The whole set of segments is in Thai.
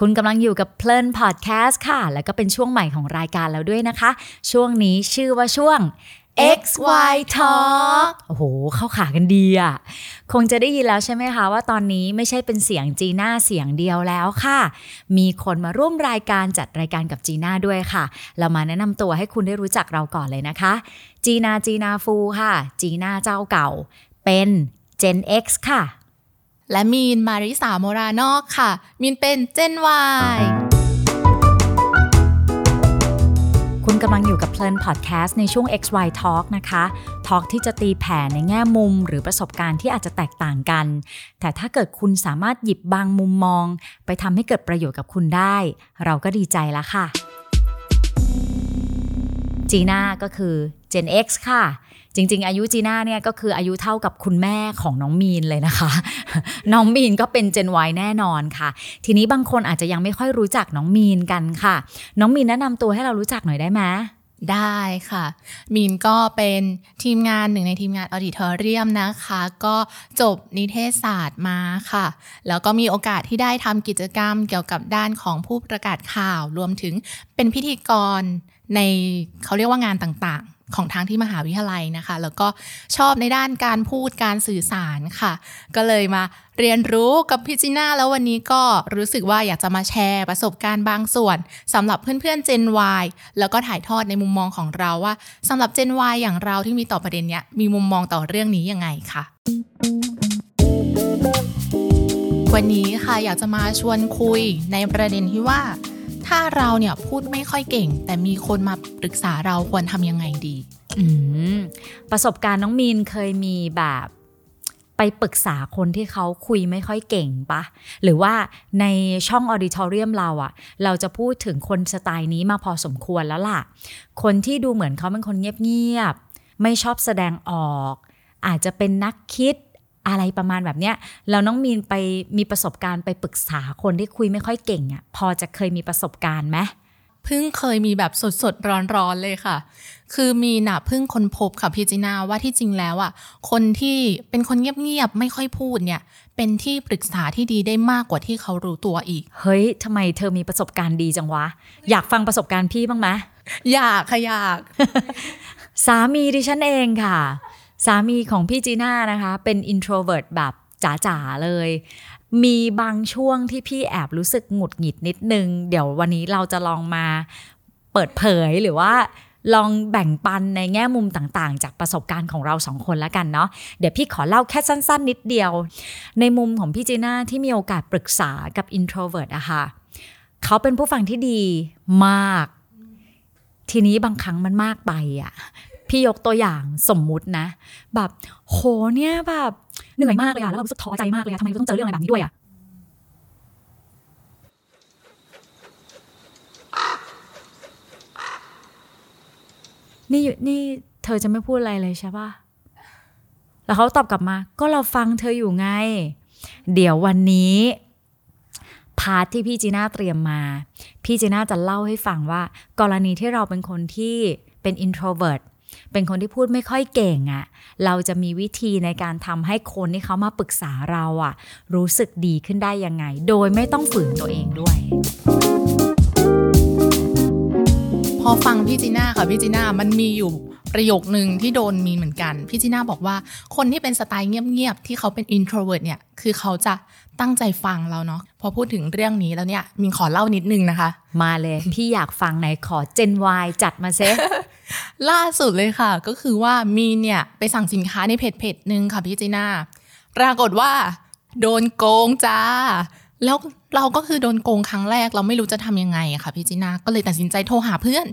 คุณกำลังอยู่กับเพลินพอดแคสต์ค่ะ แล้วก็เป็นช่วงใหม่ของรายการแล้วด้วยนะคะ ช่วงนี้ชื่อว่าช่วง XY Talk โอ้โห เข้าขากันดีอะคงจะได้ยินแล้วใช่ไหมคะ ว่าตอนนี้ไม่ใช่เป็นเสียงจีน่าเสียงเดียวแล้วค่ะ มีคนมาร่วมรายการจัดรายการกับจีน่าด้วยค่ะ เรามาแนะนำตัวให้คุณได้รู้จักเราก่อนเลยนะคะ จีนาจีนาฟูค่ะ จีน่าเจ้าเก่า เป็น Gen X ค่ะ และมีนมาริสาโมรานอกค่ะ มีนเป็นเจนวายคุณกำลังอยู่กับเพลินพอดแคสต์ในช่วง XY Talk นะคะ Talk ที่จะตีแผ่ในแง่มุมหรือประสบการณ์ที่อาจจะแตกต่างกัน แต่ถ้าเกิดคุณสามารถหยิบบางมุมมอง ไปทำให้เกิดประโยชน์กับคุณได้ เราก็ดีใจแล้วค่ะจีน่าก็คือ Gen X ค่ะ จริง ๆ อายุจีน่าเนี่ยก็คืออายุเท่ากับคุณแม่ของน้องมีนเลยนะคะ น้องมีนก็เป็น Gen Y แน่นอนค่ะ ทีนี้บางคนอาจจะยังไม่ค่อยรู้จักน้องมีนกันค่ะ น้องมีนแนะนำตัวให้เรารู้จักหน่อยได้ไหมได้ค่ะ มีนก็เป็นทีมงานหนึ่งในทีมงานออดิทอเรียมนะคะ ก็จบนิเทศศาสตร์มาค่ะ แล้วก็มีโอกาสที่ได้ทำกิจกรรมเกี่ยวกับด้านของผู้ประกาศข่าว รวมถึงเป็นพิธีกรในเขาเรียกว่างานต่างๆ ของทางที่มหาวิทยาลัยนะคะ แล้วก็ชอบในด้านการพูดการสื่อสารค่ะ ก็เลยมาเรียนรู้กับพี่จีน่าแล้ววันนี้ก็รู้สึกว่าอยากจะมาแชร์ประสบการณ์บางส่วนสำหรับเพื่อนๆ Gen Y แล้วก็ถ่ายทอดในมุมมองของเราว่าสำหรับ Gen Y อย่างเราที่มีต่อประเด็นเนี้ยมีมุมมองต่อเรื่องนี้ยังไงค่ะวันนี้ค่ะอยากจะมาชวนคุยในประเด็นที่ว่า ถ้าเราเนี่ยพูดไม่ค่อยเก่ง แต่มีคนมาปรึกษาเราควรทำยังไงดีประสบการณ์น้องมีนเคยมีแบบไปปรึกษาคนที่เขาคุยไม่ค่อยเก่งปะ หรือว่าในช่องออดิทอเรียมเราอะเราจะพูดถึงคนสไตล์นี้มาพอสมควรแล้วล่ะ คนที่ดูเหมือนเขาเป็นคนเงียบๆ ไม่ชอบแสดงออก อาจจะเป็นนักคิด อะไรประมาณแบบเนี้ยแล้วน้องมีนไปมีประสบการณ์ไปปรึกษาคนที่คุยไม่ค่อยเก่งอะพอจะเคยมีประสบการณ์ไหมเพิ่งเคยมีแบบสดๆร้อนๆเลยค่ะ คือมีน่ะเพิ่งค้นพบค่ะพี่จีนาว่าที่จริงแล้วอะ คนที่เป็นคนเงียบๆไม่ค่อยพูดเนี่ย เป็นที่ปรึกษาที่ดีได้มากกว่าที่เขารู้ตัวอีก เฮ้ยทำไมเธอมีประสบการณ์ดีจังวะ อยากฟังประสบการณ์พี่บ้างไหมอยากค่ะอยาก สามีดิฉันเองค่ะ สามีของพี่จีน่านะคะ เป็น introvert แบบจ๋าๆเลย มีบางช่วงที่พี่แอบรู้สึกหงุดหงิดนิดนึง เดี๋ยววันนี้เราจะลองมาเปิดเผยหรือว่าลองแบ่งปันในแง่มุมต่างๆ จากประสบการณ์ของเราสองคนแล้วกันเนาะเดี๋ยวพี่ขอเล่าแค่สั้น ๆ นิดเดียว ในมุมของพี่จีน่าที่มีโอกาสปรึกษากับ introvert อะค่ะเขาเป็นผู้ฟังที่ดีมาก ทีนี้บางครั้งมันมากไปอะ พี่ยกตัวอย่างสมมุตินะ แบบโหเนี่ยแบบเหนื่อยมากเลยอะแล้วเรารู้สึกท้อใจมากเลยอะทำไมเราต้องเจอเรื่องอะไรแบบนี้ด้วยอะนี่นี่เธอจะไม่พูดอะไรเลยใช่ปะแล้วเขาตอบกลับมา ก็เราฟังเธออยู่ไง เดี๋ยววันนี้ พาร์ทที่พี่จีน่าเตรียมมา พี่จีน่าจะเล่าให้ฟังว่า กรณีที่เราเป็นคนที่เป็น introvert เป็นคนที่พูดไม่ค่อยเก่งอะ่ะ เราจะมีวิธีในการทำให้คนที่เขามาปรึกษาเราอะ่ะ รู้สึกดีขึ้นได้ยังไง โดยไม่ต้องฝืนตัวเองด้วย พอฟังพี่จีน่าค่ะพี่จีน่ามันมีอยู่ประโยคนึงที่โดนมีเหมือนกัน พี่จีน่าบอกว่าคนที่เป็นสไตล์เงียบๆ ที่เขาเป็น introvert เนี่ย คือเขาจะตั้งใจฟังเราเนาะพอพูดถึงเรื่องนี้แล้วเนี่ยมินขอเล่านิดนึงนะคะ มาเลย พี่อยากฟังไหนขอเจนวายจัดมาเซ ล่าสุดเลยค่ะ ก็คือว่ามีเนี่ยไปสั่งสินค้าในเพจเพจหนึ่งค่ะพี่จีน่าปรากฏว่า โดนโกงจ้า แล้วเราก็คือโดนโกงครั้งแรก เราไม่รู้จะทำยังไงอะค่ะพี่จีน่าก็เลยตัดสินใจโทรหาเพื่อน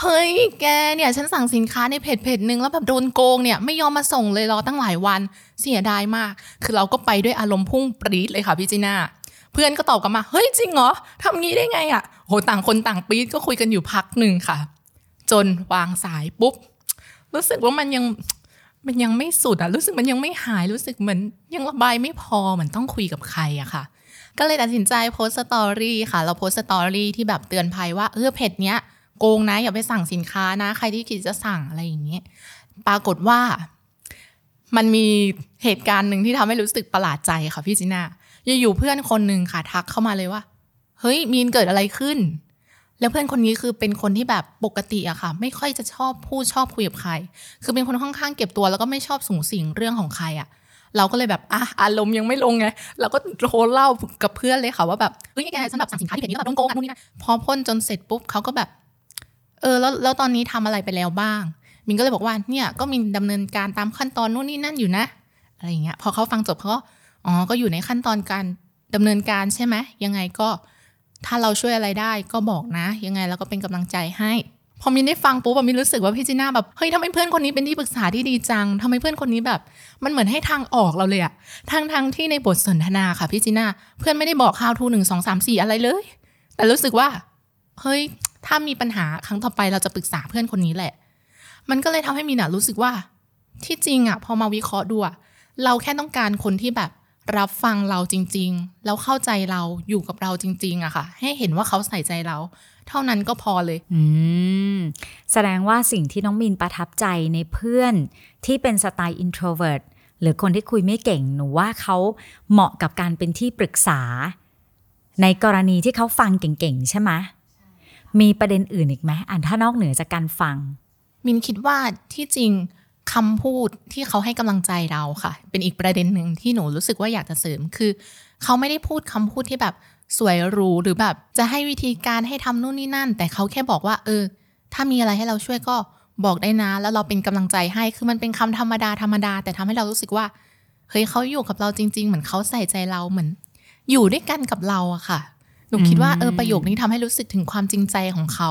เฮ้ย แกเนี่ย ฉันสั่งสินค้าในเพจเพจหนึ่งแล้วแบบโดนโกงเนี่ย ไม่ยอมมาส่งเลยรอตั้งหลายวันเสียดายมาก คือเราก็ไปด้วยอารมณ์พุ่งปรี๊ดเลยค่ะพี่จีน่าเพื่อนก็ตอบกลับมา เฮ้ย จริงเหรอทำงี้ได้ไงอะ่ะโหต่างคนต่างปรี๊ดก็คุยกันอยู่พักหนึ่งค่ะ จนวางสายปุ๊บ รู้สึกว่ามันยังมันยังไม่สุดอะรู้สึกมันยังไม่หายรู้สึกเหมือนยังระบายไม่พอเหมือนต้องคุยกับใครอะค่ะ ก็เลยตัดสินใจโพสต์ story ค่ะ เราโพสต์ story ที่แบบเตือนภัยว่าเออเพจเนี้ยโกงนะอย่าไปสั่งสินค้านะ ใครที่คิดจะสั่งอะไรอย่างเงี้ยปรากฏว่า มันมีเหตุการณ์หนึ่งที่ทำให้รู้สึกประหลาดใจค่ะพี่จีน่าอยู่ๆเพื่อนคนหนึ่งค่ะทักเข้ามาเลยว่า เฮ้ยมีนเกิดอะไรขึ้น แล้วเพื่อนคนนี้คือเป็นคนที่แบบปกติอะค่ะ ไม่ค่อยจะชอบพูดชอบคุยกับใคร คือเป็นคนค่อนข้างเก็บตัวแล้วก็ไม่ชอบสูงสิงเรื่องของใครอะเราก็เลยแบบอะอารมณ์ยังไม่ลงไงเราก็โทรเล่ากับเพื่อนเลยค่ะว่าแบบเฮ้ยแกฉันแบบสั่งสินค้าที่เพจนี้แบบโดนโกงนู่นนี่นะพอพ่นจนเสร็จปุ๊บเขาก็แบบ เออแล้วแล้วตอนนี้ทำอะไรไปแล้วบ้าง มินก็เลยบอกว่าเนี่ยก็มีดำเนินการตามขั้นตอนนู่นนี่นั่นอยู่นะ อะไรอย่างเงี้ยพอเขาฟังจบเขาก็อ๋อก็อยู่ในขั้นตอนการดำเนินการใช่ไหมยังไงก็ ถ้าเราช่วยอะไรได้ก็บอกนะ ยังไงเราก็เป็นกำลังใจให้ พอมินได้ฟังปุ๊บอะมินรู้สึกว่าพี่จีน่าแบบเฮ้ยทำไมเพื่อนคนนี้เป็นที่ปรึกษาที่ดีจังทำไมเพื่อนคนนี้แบบ มันเหมือนให้ทางออกเราเลยอะทั้งทั้งที่ในบทสนทนาค่ะพี่จีน่าเพื่อนไม่ได้บอก how to หนึ่งสองสามสี่อะไรเลย แต่รู้สึกว่าเฮ้ยถ้ามีปัญหาครั้งต่อไปเราจะปรึกษาเพื่อนคนนี้แหละ มันก็เลยทำให้มินอะรู้สึกว่า ที่จริงอะพอมาวิเคราะห์ดูอะเราแค่ต้องการคนที่แบบ รับฟังเราจริง ๆ แล้วเข้าใจเราอยู่กับเราจริง ๆอะค่ะ ให้เห็นว่าเขาใส่ใจเรา เท่านั้นก็พอเลย อืม แสดงว่าสิ่งที่น้องมินประทับใจในเพื่อนที่เป็นสไตล์ introvert หรือคนที่คุยไม่เก่งหนูว่าเขาเหมาะกับการเป็นที่ปรึกษา ในกรณีที่เขาฟังเก่งๆ ใช่ไหมมีประเด็นอื่นอีกไหมอ่านถ้านอกเหนือจากการฟัง มินคิดว่าที่จริง คำพูดที่เขาให้กำลังใจเราค่ะ เป็นอีกประเด็นหนึ่งที่หนูรู้สึกว่าอยากจะเสริมคือ เขาไม่ได้พูดคำพูดที่แบบสวยหรูหรือแบบ จะให้วิธีการให้ทำนู่นนี่นั่น แต่เขาแค่บอกว่า เออ ถ้ามีอะไรให้เราช่วยก็บอกได้นะ แล้วเราเป็นกำลังใจให้คือมันเป็นคำธรรมดาธรรมดา แต่ทำให้เรารู้สึกว่าเฮ้ยเขาอยู่กับเราจริง ๆ เหมือนเขาใส่ใจเราเหมือน อยู่ด้วยกันกับเราอะค่ะหนูคิดว่าเออประโยคนี้ทำให้รู้สึกถึงความจริงใจของเขา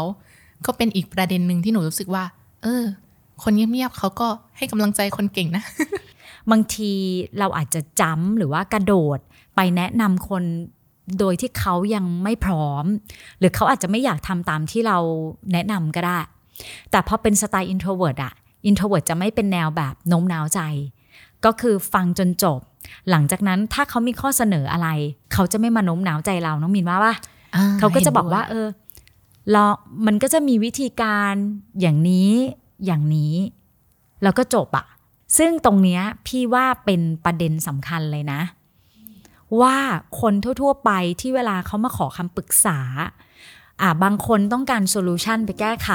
ก็เป็นอีกประเด็นหนึ่งที่หนูรู้สึกว่า เออ คนเงียบๆเขาก็ให้กำลังใจคนเก่งนะ บางทีเราอาจจะจำหรือว่ากระโดดไปแนะนำคนโดยที่เขายังไม่พร้อม หรือเขาอาจจะไม่อยากทำตามที่เราแนะนำก็ได้ แต่พอเป็นสไตล์ introvert อะ introvert จะไม่เป็นแนวแบบโน้มน้าวใจ ก็คือฟังจนจบ หลังจากนั้นถ้าเขามีข้อเสนออะไร เขาจะไม่มาโน้มน้าวใจเราน้องมินว่าปะเขาก็จะบอกว่า เออรอมันก็จะมีวิธีการอย่างนี้ อย่างนี้ แล้วก็จบอะซึ่งตรงเนี้ยพี่ว่าเป็นประเด็นสำคัญเลยนะ ว่าคนทั่ว ๆ ไปที่เวลาเขามาขอคำปรึกษาอ่าบางคนต้องการ solution ไปแก้ไข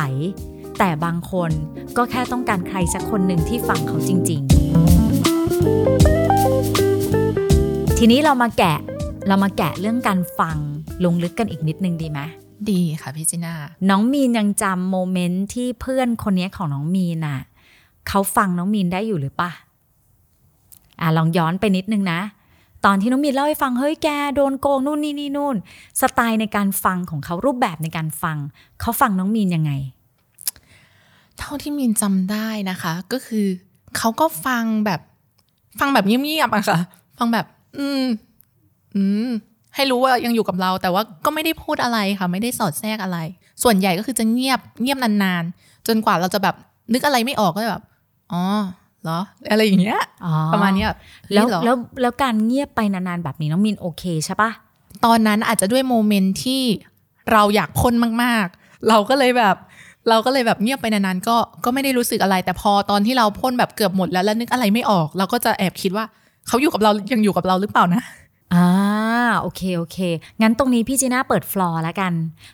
แต่บางคนก็แค่ต้องการใครสักคนหนึ่งที่ฟังเขาจริง ๆ ทีนี้เรามาแกะเรามาแกะเรื่องการฟังลงลึกกันอีกนิดนึงดีไหม ดีค่ะพี่จีน่า น้องมีนยังจำ moment ที่เพื่อนคนนี้ของน้องมีนน่ะเขาฟังน้องมีนได้อยู่หรือปะอะลองย้อนไปนิดนึงนะ ตอนที่น้องมีนเล่าให้ฟังเฮ้ยแกโดนโกงนู่นนี่นี่นู่น สไตล์ในการฟังของเขารูปแบบในการฟัง เขาฟังน้องมีนยังไง เท่าที่มินจำได้นะคะ ก็คือเขาก็ฟังแบบ ฟังแบบเงียบๆอะค่ะ ฟังแบบ อืม อืม ให้รู้ว่ายังอยู่กับเรา แต่ว่าก็ไม่ได้พูดอะไรค่ะ ไม่ได้สอดแทรกอะไร ส่วนใหญ่ก็คือจะเงียบเงียบนานๆ จนกว่าเราจะแบบนึกอะไรไม่ออกก็แบบอ๋อเหรออะไรอย่างเงี้ยอ๋อประมาณเนี้ยแบบแล้วนี่เหรอแล้วแล้วการเงียบไปนานๆแบบนี้น้องมีนโอเคใช่ปะตอนนั้นอาจจะด้วยโมเมนต์ที่เราอยากพ่นมากๆ เราก็เลยแบบ เราก็เลยแบบเงียบไปนานๆก็ก็ไม่ได้รู้สึกอะไร แต่พอตอนที่เราพ่นแบบเกือบหมดแล้วแล้วนึกอะไรไม่ออก เราก็จะแอบคิดว่าเขาอยู่กับเรายังอยู่กับเราหรือเปล่านะ อ่าโอเค โอเค งั้นตรงนี้พี่จีน่าเปิดฟลอร์แล้วกัน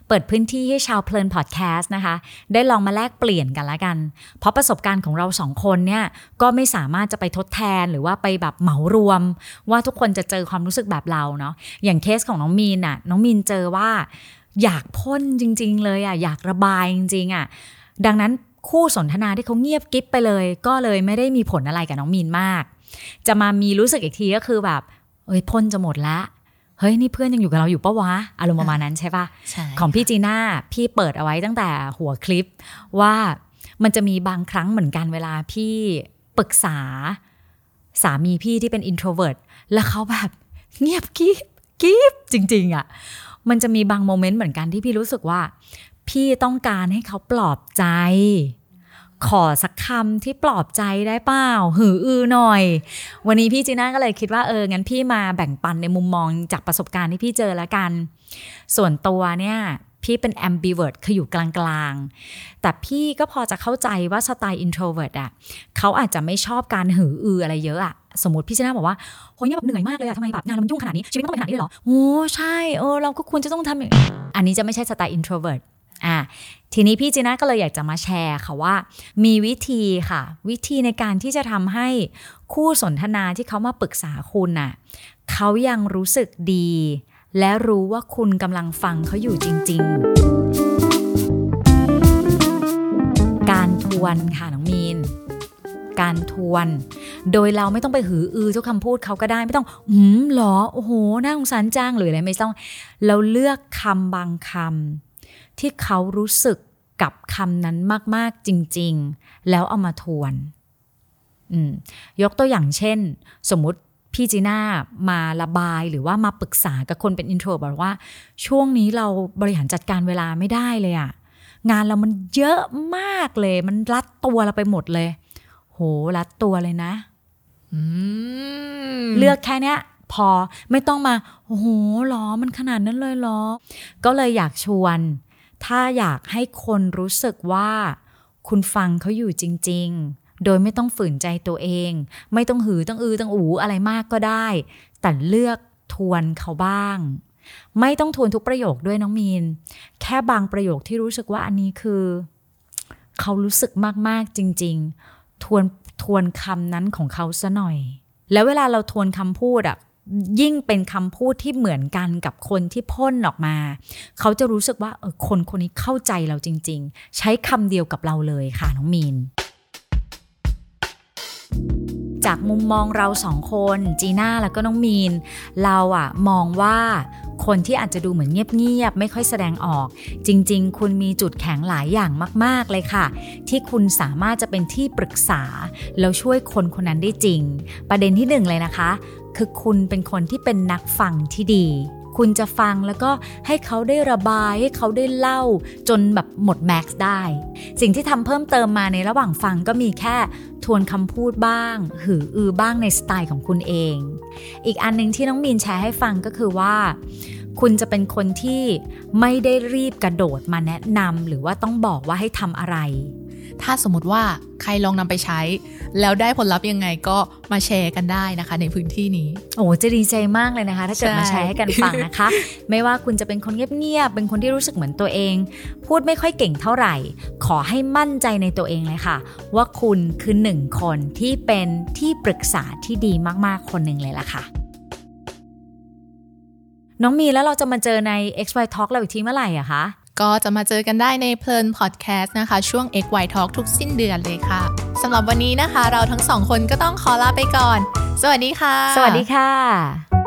เปิดพื้นที่ให้ชาวเพลินพอดแคสต์นะคะ ได้ลองมาแลกเปลี่ยนกันละกัน เพราะประสบการณ์ของเราสองคนเนี่ย ก็ไม่สามารถจะไปทดแทนหรือว่าไปแบบเหมารวม ว่าทุกคนจะเจอความรู้สึกแบบเราเนาะอย่างเคสของน้องมีนน่ะน้องมีนเจอว่าอยากพ่นจริง ๆ เลยอะอยากระบายจริงๆอะดังนั้นคู่สนทนาที่เขาเงียบกิ๊บไปเลย ก็เลยไม่ได้มีผลอะไรกับน้องมีนมาก จะมามีรู้สึกอีกทีก็คือแบบ เอ้ยพ่นจะหมดละเฮ้ยนี่เพื่อนยังอยู่กับเราอยู่ปะวะอารมณ์ประมาณนั้นใช่ปะใช่ของพี่จีน่าพี่เปิดเอาไว้ตั้งแต่หัวคลิปว่ามันจะมีบางครั้งเหมือนกันเวลาพี่ปรึกษาสามีพี่ที่เป็น introvert แล้วเขาแบบเงียบกิ๊บกิ๊บจริง ๆอะ่ะมันจะมีบางโมเมนต์เหมือนกันที่พี่รู้สึกว่า พี่ต้องการให้เขาปลอบใจ ขอสักคำที่ปลอบใจได้เปล่า หืออือหน่อย วันนี้พี่จีน่าก็เลยคิดว่าเอองั้นพี่มาแบ่งปันในมุมมองจากประสบการณ์ที่พี่เจอแล้วกัน ส่วนตัวเนี่ยพี่เป็น ambivert คืออยู่กลางๆ แต่พี่ก็พอจะเข้าใจว่าสไตล์ introvert อะเขาอาจจะไม่ชอบการหืออืออะไรเยอะอะสมมติพี่ชนะบอกว่าโหเนี่ยแบบเหนื่อยมากเลยอะทำไมแบบงานมันยุ่งขนาดนี้ ชีวิตต้องเป็นขนาดนี้เลยเหรอ โอ้ใช่เออเราก็ควรจะต้องทำอันนี้จะไม่ใช่สไตล์ introvert อะทีนี้พี่จีน่าก็เลยอยากจะมาแชร์ค่ะว่า มีวิธีค่ะ วิธีในการที่จะทำให้คู่สนทนาที่เขามาปรึกษาคุณน่ะเขายังรู้สึกดี และรู้ว่าคุณกำลังฟังเขาอยู่จริง ๆ การทวนค่ะน้องมีนการทวน โดยเราไม่ต้องไปหืออือทุกคำพูดเขาก็ได้ไม่ต้องหืมหรอโอ้โหน่าสงสารจังหรืออะไรไม่ต้อง เราเลือกคำบางคำ ที่เขารู้สึกกับคำนั้นมาก ๆ จริง ๆ แล้วเอามาทวน ยกตัวอย่างเช่น สมมุติพี่จีน่ามาระบายหรือว่ามาปรึกษากับคนเป็นอินโทรบอกว่า ช่วงนี้เราบริหารจัดการเวลาไม่ได้เลยอะงานเรามันเยอะมากเลย มันรัดตัวเราไปหมดเลย โหรัดตัวเลยนะเลือกแค่เนี้ย พอไม่ต้องมาโอ้โหหรอมันขนาดนั้นเลยหรอ ก็เลยอยากชวน ถ้าอยากให้คนรู้สึกว่า คุณฟังเขาอยู่จริง ๆ โดยไม่ต้องฝืนใจตัวเอง ไม่ต้องหือต้องอือต้องอูอะไรมากก็ได้ แต่เลือกทวนเขาบ้าง ไม่ต้องทวนทุกประโยคด้วยน้องมีน แค่บางประโยคที่รู้สึกว่าอันนี้คือ เขารู้สึกมากๆจริง ๆ ทวนทวนคำนั้นของเขาซะหน่อย แล้วเวลาเราทวนคำพูดอะ ยิ่งเป็นคำพูดที่เหมือนกันกับคนที่พ่นออกมา เขาจะรู้สึกว่าเออคนคนนี้เข้าใจเราจริง ๆ ใช้คำเดียวกับเราเลยค่ะน้องมีนจากมุมมองเราสองคนจีน่าแล้วก็น้องมีน เราอะมองว่าคนที่อาจจะดูเหมือนเงียบๆไม่ค่อยแสดงออก จริง ๆ คุณมีจุดแข็งหลายอย่างมาก ๆ เลยค่ะ ที่คุณสามารถจะเป็นที่ปรึกษา แล้วช่วยคนคนนั้นได้จริง ประเด็นที่หนึ่งเลยนะคะ คือคุณเป็นคนที่เป็นนักฟังที่ดี คุณจะฟังแล้วก็ให้เขาได้ระบายให้เขาได้เล่าจนแบบหมดแม็กซ์ได้ สิ่งที่ทำเพิ่มเติมมาในระหว่างฟังก็มีแค่ทวนคำพูดบ้าง หืออือบ้างในสไตล์ของคุณเอง อีกอันหนึ่งที่น้องมีนแชร์ให้ฟังก็คือว่าคุณจะเป็นคนที่ไม่ได้รีบกระโดดมาแนะนำหรือว่าต้องบอกว่าให้ทำอะไร ถ้าสมมติว่าใครลองนำไปใช้ แล้วได้ผลลัพธ์ยังไงก็มาแชร์กันได้นะคะ ในพื้นที่นี้ โอ้จะดีใจมากเลยนะคะ ถ้าเกิดใช่มาแชร์ให้กันฟังนะคะ ไม่ว่าคุณจะเป็นคนเงียบๆเป็นคนที่รู้สึกเหมือนตัวเอง พูดไม่ค่อยเก่งเท่าไหร่ ขอให้มั่นใจในตัวเองเลยค่ะ ว่าคุณคือหนึ่งคนที่เป็นที่ปรึกษาที่ดีมากๆคนหนึ่งเลยล่ะค่ะน้องมีแล้วเราจะมาเจอใน XY Talk เราอีกทีเมื่อไหร่อะคะ ก็จะมาเจอกันได้ในเพลินพอดแคสต์นะคะ ช่วง XY Talk ทุกสิ้นเดือนเลยค่ะสำหรับวันนี้นะคะ เราทั้งสองคนก็ต้องขอลาไปก่อน สวัสดีค่ะ สวัสดีค่ะ